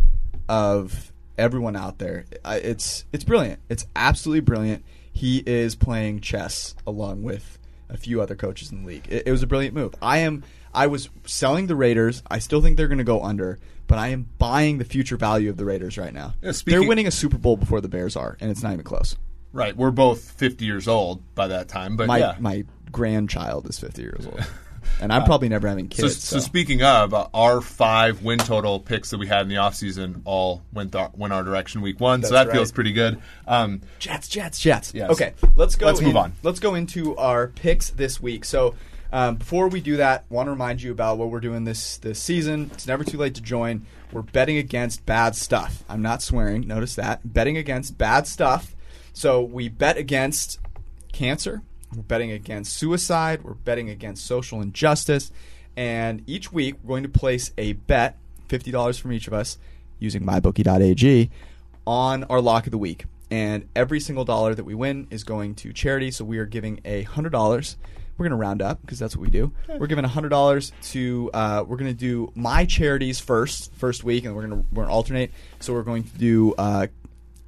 of everyone out there. It's it's brilliant. It's absolutely brilliant. He is playing chess along with a few other coaches in the league. It, it was a brilliant move. I am. I was selling the Raiders. I still think they're going to go under but I am buying the future value of the Raiders right now. Yeah, speaking- They're winning a Super Bowl before the Bears are, and it's not even close. right. We're both fifty years old by that time, but My yeah. my grandchild is 50 years old, and I'm probably never having kids. so so. speaking of uh, our five win total picks that we had in the offseason all went th- went our direction week one, so That's that feels pretty good. Um, Jets, Jets, Jets. Yes. Okay, let's go. Let's move on. Let's go into our picks this week. So. Um, before we do that, want to remind you about what we're doing this this season. It's never too late to join. We're betting against bad stuff. I'm not swearing. Notice that betting against bad stuff. So we bet against cancer. We're betting against suicide. We're betting against social injustice. And each week, we're going to place a bet, $50 from each of us, using mybookie.ag, on our lock of the week. And every single dollar that we win is going to charity. So we are giving a $100. We're going to round up because that's what we do. We're giving a $100 to, uh, we're going to do my charities first, first week, and we're going to we're gonna alternate. So we're going to do uh,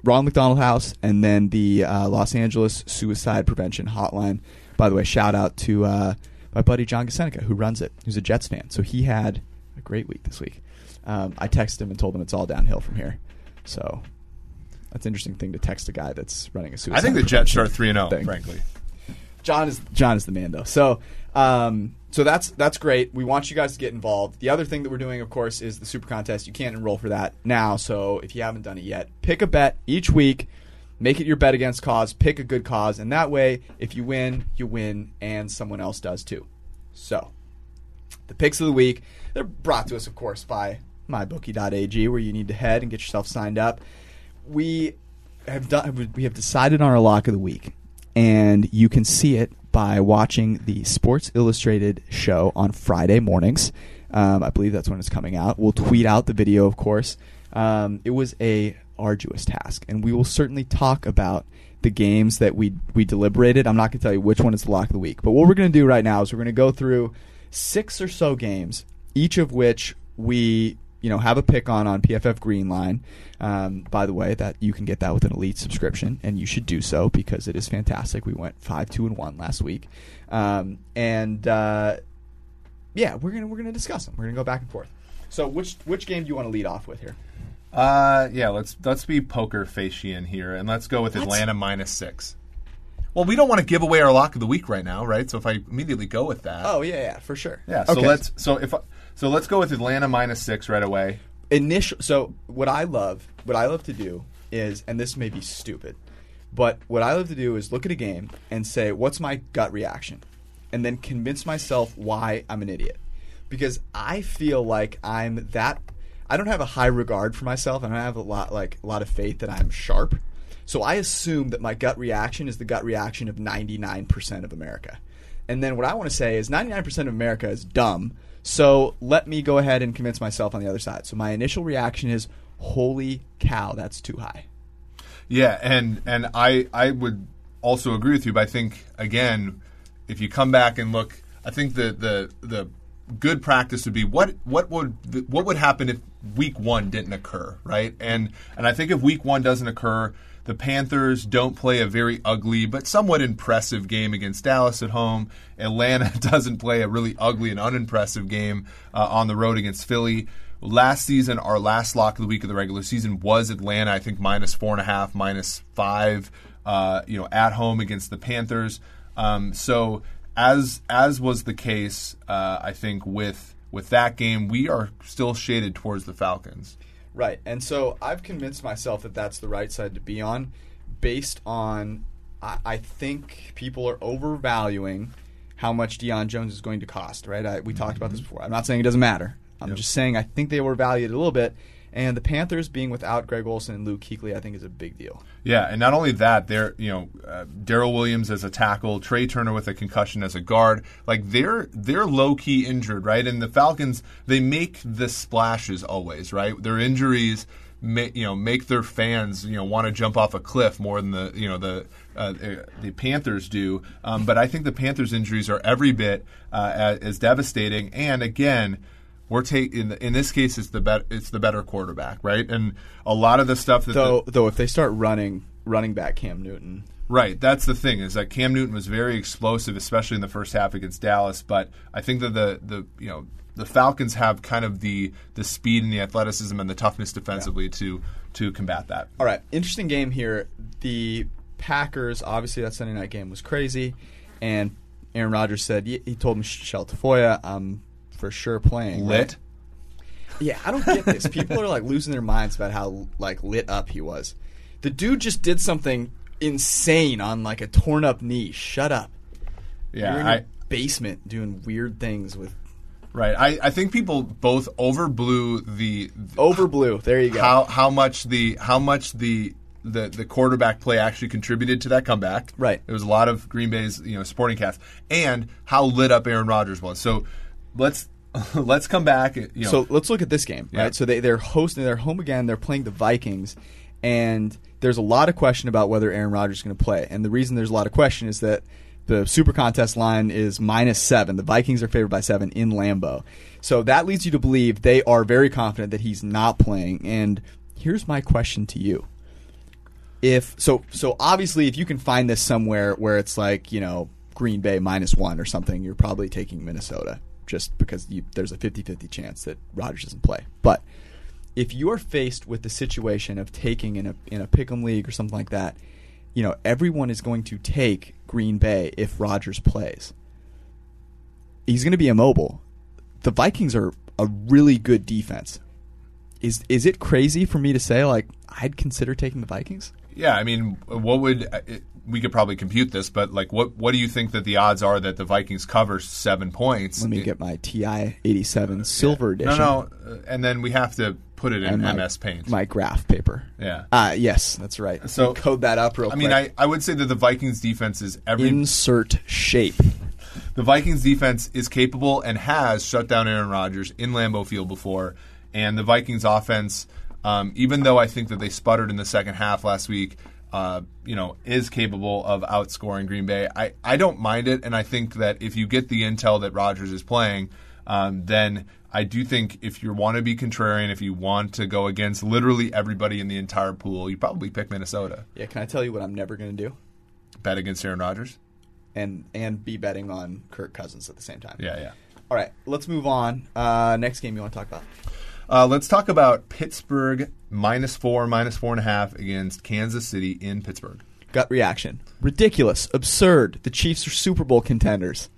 Ronald McDonald House, and then the uh, Los Angeles Suicide Prevention Hotline. By the way, shout out to uh, my buddy John Gasenica, who runs it, who's a Jets fan. So he had a great week this week. Um, I texted him and told him it's all downhill from here. So that's an interesting thing to text a guy that's running a suicide. I think the Jets are three and zero. thing. Frankly, John is John is the man though. So um, so that's that's great. We want you guys to get involved. The other thing that we're doing, of course, is the super contest. You can't enroll for that now. So if you haven't done it yet, pick a bet each week. Make it your bet against cause. Pick a good cause, and that way, if you win, you win, and someone else does too. So the picks of the week they're brought to us, of course, by mybookie.ag, where you need to head and get yourself signed up. We have done. We have decided on our lock of the week, and you can see it by watching the Sports Illustrated show on Friday mornings. Um, I believe that's when it's coming out. We'll tweet out the video, of course. Um, it was a arduous task, and we will certainly talk about the games that we we deliberated. I'm not going to tell you which one is the lock of the week, but what we're going to do right now is we're going to go through six or so games, each of which we you know have a pick on on PFF Greenline. Um, by the way, that you can get that with an elite subscription, and you should do so because it is fantastic. We went five, two, and one last week, um, and uh, yeah, we're gonna we're gonna discuss them. We're gonna go back and forth. So, which which game do you want to lead off with here? uh, yeah. Let's let's be poker facian here, and let's go with What? Atlanta minus six. Well, we don't want to give away our lock of the week right now, right? So if I immediately go with that, Oh yeah, yeah, for sure. yeah. So Okay. let's so if I, so let's go with Atlanta minus six right away. initial so what i love what i love to do is and this may be stupid but what i love to do is look at a game and say what's my gut reaction and then convince myself why i'm an idiot because i feel like i'm that i don't have a high regard for myself and i have a lot like a lot of faith that i'm sharp So I assume that my gut reaction is the gut reaction of 99% of America. And then what I want to say is 99% of America is dumb. So let me go ahead and convince myself on the other side. So my initial reaction is, holy cow, that's too high. Yeah, and and I I would also agree with you, but I think again, if you come back and look, I think the the the good practice would be what what would what would happen if week one didn't occur, right? And and I think if week one doesn't occur, the Panthers don't play a very ugly but somewhat impressive game against Dallas at home. Atlanta doesn't play a really ugly and unimpressive game uh, on the road against Philly. Last season, our last lock of the week of the regular season was Atlanta. I think minus four and a half, minus five. Uh, you know, at home against the Panthers. Um, so as as was the case, uh, I think with with that game, we are still shaded towards the Falcons. Right. And so I've convinced myself that that's the right side to be on based on, I, I think people are overvaluing how much Deion Jones is going to cost, right? I, we mm-hmm. talked about this before. I'm not saying it doesn't matter. I'm yep. just saying I think they overvalued it a little bit. And the Panthers being without Greg Olsen and Luke Kuechly, I think, is a big deal. Yeah, and not only that, they're you know uh, Daryl Williams as a tackle, Trey Turner with a concussion as a guard. Like they're they're low key injured, right? And the Falcons they make the splashes always, right? Their injuries. Make, you know, make their fans you know want to jump off a cliff more than the you know the uh, the Panthers do. Um, but I think the Panthers' injuries are every bit uh, as devastating. And again, we're taking in, in this case it's the bet, it's the better quarterback, right? And a lot of the stuff that though the, though if they start running running back Cam Newton. Right, that's the thing is that Cam Newton was very explosive, especially in the first half against Dallas. But I think that the the you know the Falcons have kind of the the speed and the athleticism and the toughness defensively yeah. to to combat that. All right, interesting game here. The Packers, obviously, that Sunday night game was crazy, and Aaron Rodgers said he told Michele Tafoya, "I'm for sure playing. Lit. Right? Yeah, I don't get this. People are like losing their minds about how like lit up he was. The dude just did something insane on like a torn up knee. Shut up. Yeah, You're in I, basement doing weird things with. Right. I, I think people both overblew the, the overblew. There you go. How how much the how much the the the quarterback play actually contributed to that comeback. Right. It was a lot of Green Bay's you know supporting cast and how lit up Aaron Rodgers was. So let's let's come back. You know. So let's look at this game, right? Yeah. So they, they're hosting, they're home again. They're playing the Vikings, and there's a lot of question about whether Aaron Rodgers is going to play. And the reason there's a lot of question is that the Super Contest line is minus seven. The Vikings are favored by seven in Lambeau. So that leads you to believe they are very confident that he's not playing. And here's my question to you. If so, so obviously, if you can find this somewhere where it's like you know Green Bay minus one or something, you're probably taking Minnesota just because you, there's a 50-50 chance that Rodgers doesn't play. But if you are faced with the situation of taking in a in a pick'em league or something like that, you know everyone is going to take Green Bay if Rodgers plays. He's going to be immobile. The Vikings are a really good defense. Is is it crazy for me to say like I'd consider taking the Vikings? Yeah, I mean, what would uh, we could probably compute this, but like, what what do you think that the odds are that the Vikings cover seven points? Let me get my TI eighty seven silver yeah. edition. No, no, uh, and then we have to put it in my, MS Paint. My graph paper. Yeah. Uh, yes, that's right. So code that up real quick. I quick. mean, I, I would say that the Vikings defense is every insert shape. The Vikings defense is capable and has shut down Aaron Rodgers in Lambeau Field before, and the Vikings offense. Um, even though I think that they sputtered in the second half last week, uh, you know, is capable of outscoring Green Bay. I, I don't mind it, and I think that if you get the intel that Rodgers is playing, um, then I do think if you want to be contrarian, if you want to go against literally everybody in the entire pool, you probably pick Minnesota. Yeah, can I tell you what I'm never going to do? Bet against Aaron Rodgers, and and be betting on Kirk Cousins at the same time. Yeah, yeah. All right, let's move on. Uh, next game you want to talk about? Uh, let's talk about Pittsburgh minus four, minus four and a half against Kansas City in Pittsburgh. Gut reaction. Ridiculous. Absurd. The Chiefs are Super Bowl contenders.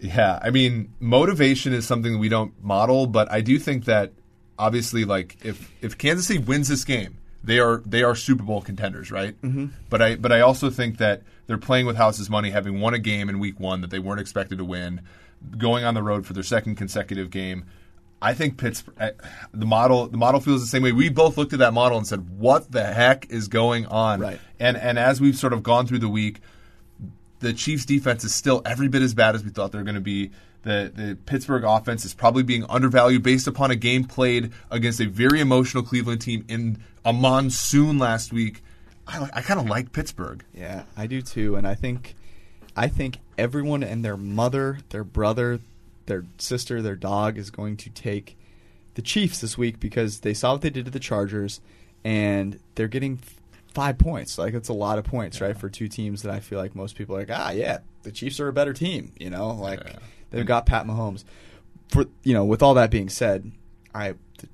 Yeah, I mean, motivation is something we don't model, but I do think that obviously, like if if Kansas City wins this game, they are they are Super Bowl contenders, right? Mm-hmm. But I but I also think that they're playing with house's money, having won a game in Week One that they weren't expected to win, going on the road for their second consecutive game. I think Pittsburgh. The model, the model feels the same way. We both looked at that model and said, "What the heck is going on?" Right. And and as we've sort of gone through the week, the Chiefs' defense is still every bit as bad as we thought they were going to be. The the Pittsburgh offense is probably being undervalued based upon a game played against a very emotional Cleveland team in a monsoon last week. I, I kind of like Pittsburgh. Yeah, I do too, and I think, I think everyone and their mother, their brother, their sister, their dog is going to take the Chiefs this week because they saw what they did to the Chargers, and they're getting f- five points. Like it's a lot of points, right, for two teams that I feel like most people are like, ah, yeah, the Chiefs are a better team. You know, like Yeah. they've got Pat Mahomes. For you know, with all that being said, I the,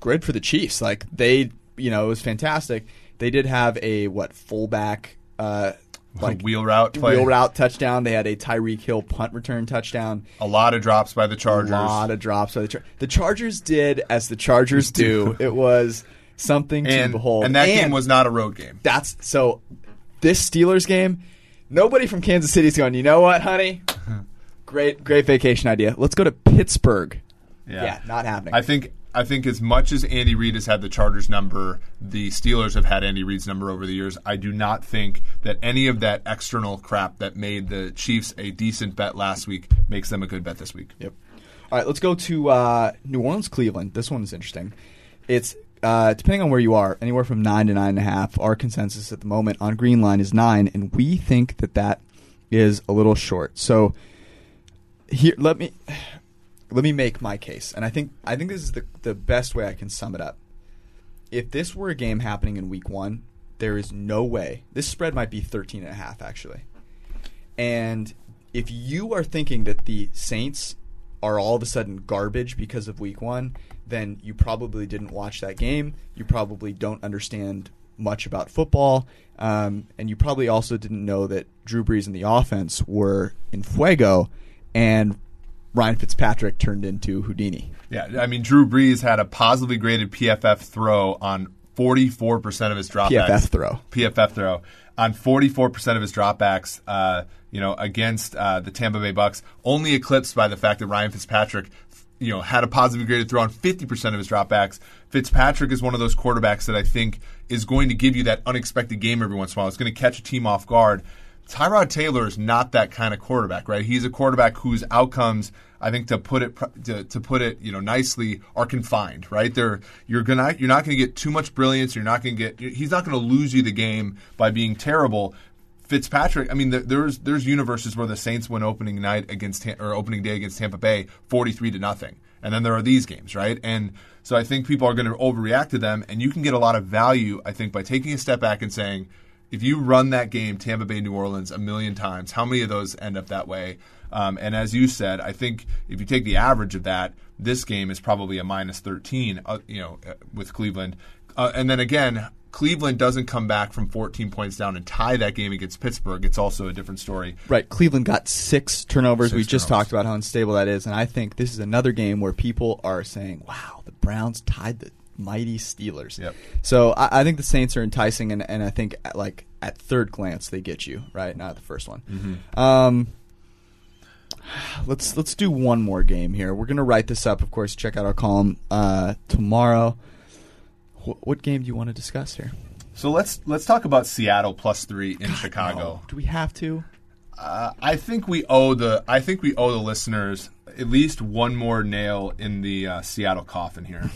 great for the Chiefs. Like they, you know, it was fantastic. They did have a what fullback, uh, like wheel route play. wheel route touchdown. They had a Tyreek Hill punt return touchdown. A lot of drops by the Chargers. A lot of drops by the Char- the Chargers did as the Chargers do. it was something to behold. and that game was not a road game. that's so. This Steelers game, nobody from Kansas City's going. You know what, honey? great, great vacation idea. Let's go to Pittsburgh. Yeah, not happening. I think I think as much as Andy Reid has had the Chargers number, the Steelers have had Andy Reid's number over the years. I do not think that any of that external crap that made the Chiefs a decent bet last week makes them a good bet this week. Yep. All right, let's go to uh, New Orleans, Cleveland. This one is interesting. It's uh, depending on where you are, anywhere from nine to nine and a half. Our consensus at the moment on Green Line is nine, and we think that that is a little short. So here, let me let me make my case, and I think I think this is the the best way I can sum it up. If this were a game happening in Week One, there is no way this spread might be 13 and a half actually. And if you are thinking that the Saints are all of a sudden garbage because of week one, then you probably didn't watch that game. You probably don't understand much about football. Um, and you probably also didn't know that Drew Brees and the offense were in fuego and Ryan Fitzpatrick turned into Houdini. Yeah, I mean Drew Brees had a positively graded PFF throw on 44% of his dropbacks. PFF throw. PFF throw on 44% of his dropbacks. Uh, you know, against uh, the Tampa Bay Bucks, only eclipsed by the fact that Ryan Fitzpatrick, you know, had a positively graded throw on 50% of his dropbacks. Fitzpatrick is one of those quarterbacks that I think is going to give you that unexpected game every once in a while. It's going to catch a team off guard. Tyrod Taylor is not that kind of quarterback, right? He's a quarterback whose outcomes, I think, to put it to, to put it, you know, nicely, are confined, right? They're you're gonna you're not going to get too much brilliance. You're not going to get he's not going to lose you the game by being terrible. Fitzpatrick, I mean, there- there's there's universes where the Saints win opening night against or opening day against Tampa Bay, forty three to nothing, and then there are these games, right? And so I think people are going to overreact to them, and you can get a lot of value, I think, by taking a step back and saying, if you run that game, Tampa Bay, New Orleans, a million times, how many of those end up that way? Um, and as you said, I think if you take the average of that, this game is probably a minus 13, uh, you know, uh, with Cleveland. Uh, and then again, Cleveland doesn't come back from 14 points down and tie that game against Pittsburgh. It's also a different story. Right. Cleveland got six turnovers. Six we just turnovers. talked about how unstable that is. And I think this is another game where people are saying, wow, the Browns tied the mighty Steelers. Yep. So I, I think the Saints are enticing, and, and I think at, like at third glance they get you right, not the first one. Mm-hmm. Um, let's let's do one more game here. We're gonna write this up, of course. Check out our column uh, tomorrow. Wh- what game do you want to discuss here? So let's let's talk about Seattle plus three in Chicago. No. Do we have to? Uh, I think we owe the I think we owe the listeners at least one more nail in the uh, Seattle coffin here.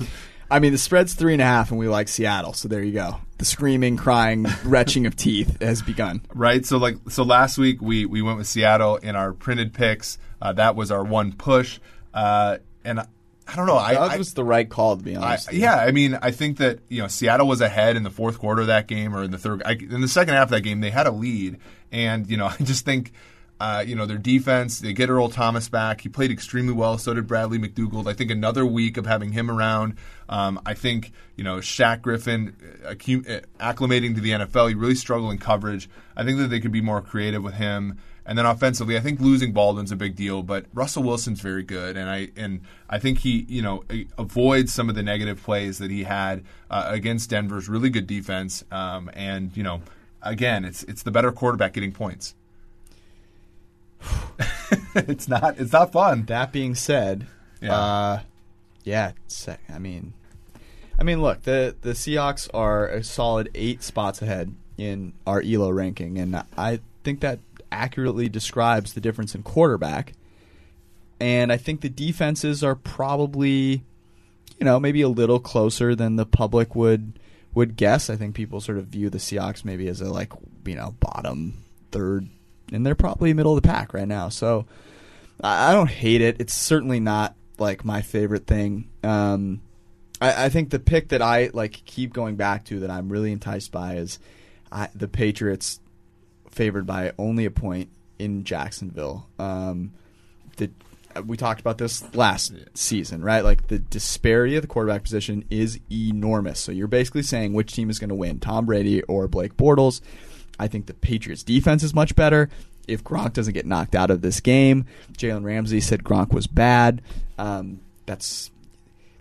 I mean, the spread's three and a half, and we like Seattle. So there you go. The screaming, crying, retching of teeth has begun. right? So like so last week we we went with Seattle in our printed picks. Uh, that was our one push, uh, and I, I don't know. I, that I- was the right call, to be I, honest. yeah, I mean, I think that you know Seattle was ahead in the fourth quarter of that game, or in the third. I, in the second half of that game, they had a lead, and you know, I just think. Uh, you know their defense. They get Earl Thomas back. He played extremely well. So did Bradley McDougald. I think another week of having him around. Um, I think you know Shaq Griffin uh, uh, acclimating to the NFL. He really struggled in coverage. I think that they could be more creative with him. And then offensively, I think losing Baldwin's a big deal, but Russell Wilson's very good, and I and I think he you know avoids some of the negative plays that he had uh, against Denver's really good defense. Um, and you know, again, it's it's the better quarterback getting points. it's not. It's not fun. That being said, Yeah. uh, yeah, I mean, I mean, look, the the Seahawks are a solid eight spots ahead in our Elo ranking, and I think that accurately describes the difference in quarterback. And I think the defenses are probably, you know, maybe a little closer than the public would would guess. I think people sort of view the Seahawks maybe as a like, you know, bottom third, and they're probably middle of the pack right now. So I I don't hate it. It's certainly not like my favorite thing. Um, I, I think the pick that I like keep going back to that I'm really enticed by is I, the Patriots favored by only a point in Jacksonville. Um, the we talked about this last season, right? Like the disparity of the quarterback position is enormous. So you're basically saying which team is going to win, Tom Brady or Blake Bortles. I think the Patriots defense is much better. If Gronk doesn't get knocked out of this game, Jalen Ramsey said Gronk was bad. Um, that's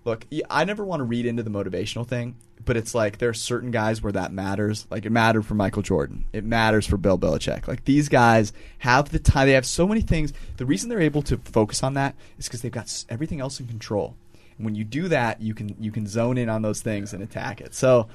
look. I never want to read into the motivational thing, but it's like there are certain guys where that matters. Like it mattered for Michael Jordan. It matters for Bill Belichick. Like these guys have the time. They have so many things. The reason they're able to focus on that is because they've got everything else in control. And when you do that, you can you can zone in on those things and attack it. So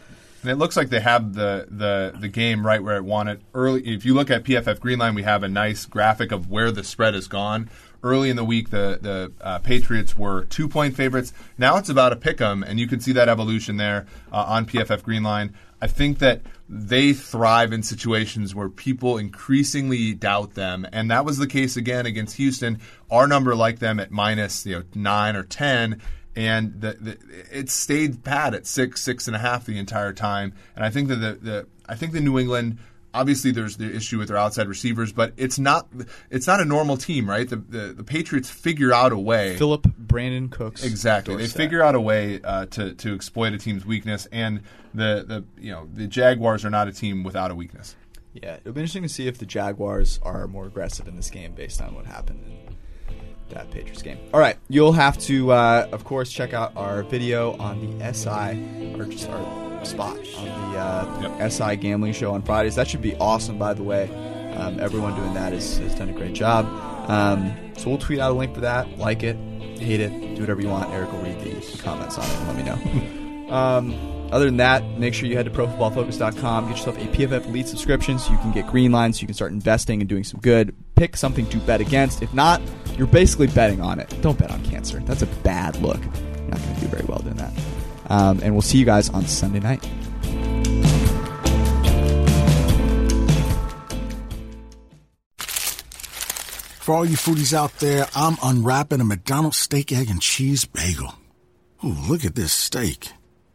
it looks like they have the, the, the game right where it wanted early. If you look at PFF Greenline, we have a nice graphic of where the spread has gone. Early in the week, the the uh, Patriots were two point favorites. Now it's about a pick 'em, and you can see that evolution there uh, on PFF Greenline. I think that they thrive in situations where people increasingly doubt them, and that was the case again against Houston. Our number like them at minus you know nine or ten, and the, the, it stayed pat at six, six and a half the entire time. And I think that the, the I think the New England. Obviously, there's the issue with their outside receivers, but it's not it's not a normal team, right? The the, the Patriots figure out a way. Philip Brandin Cooks Exactly, they figure out a way uh, to to exploit a team's weakness, and the the you know the Jaguars are not a team without a weakness. Yeah, it'll be interesting to see if the Jaguars are more aggressive in this game based on what happened in that Patriots game. All right, you'll have to, uh, of course, check out our video on the SI or just our spot on the uh, Yep. SI gambling show on Fridays. That should be awesome, by the way. Um, everyone doing that has, has done a great job. Um, so we'll tweet out a link for that. Like it, hate it, do whatever you want. Eric will read the, the comments on it and let me know. um, other than that, make sure you head to profootballfocus.com, get yourself a PFF Elite subscription so you can get green lines, so you can start investing and doing some good. Pick something to bet against. If not, you're basically betting on it. Don't bet on cancer. That's a bad look. You're not going to do very well doing that. Um, and we'll see you guys on Sunday night. For all you foodies out there, I'm unwrapping a McDonald's steak, egg, and cheese bagel. Ooh, look at this steak.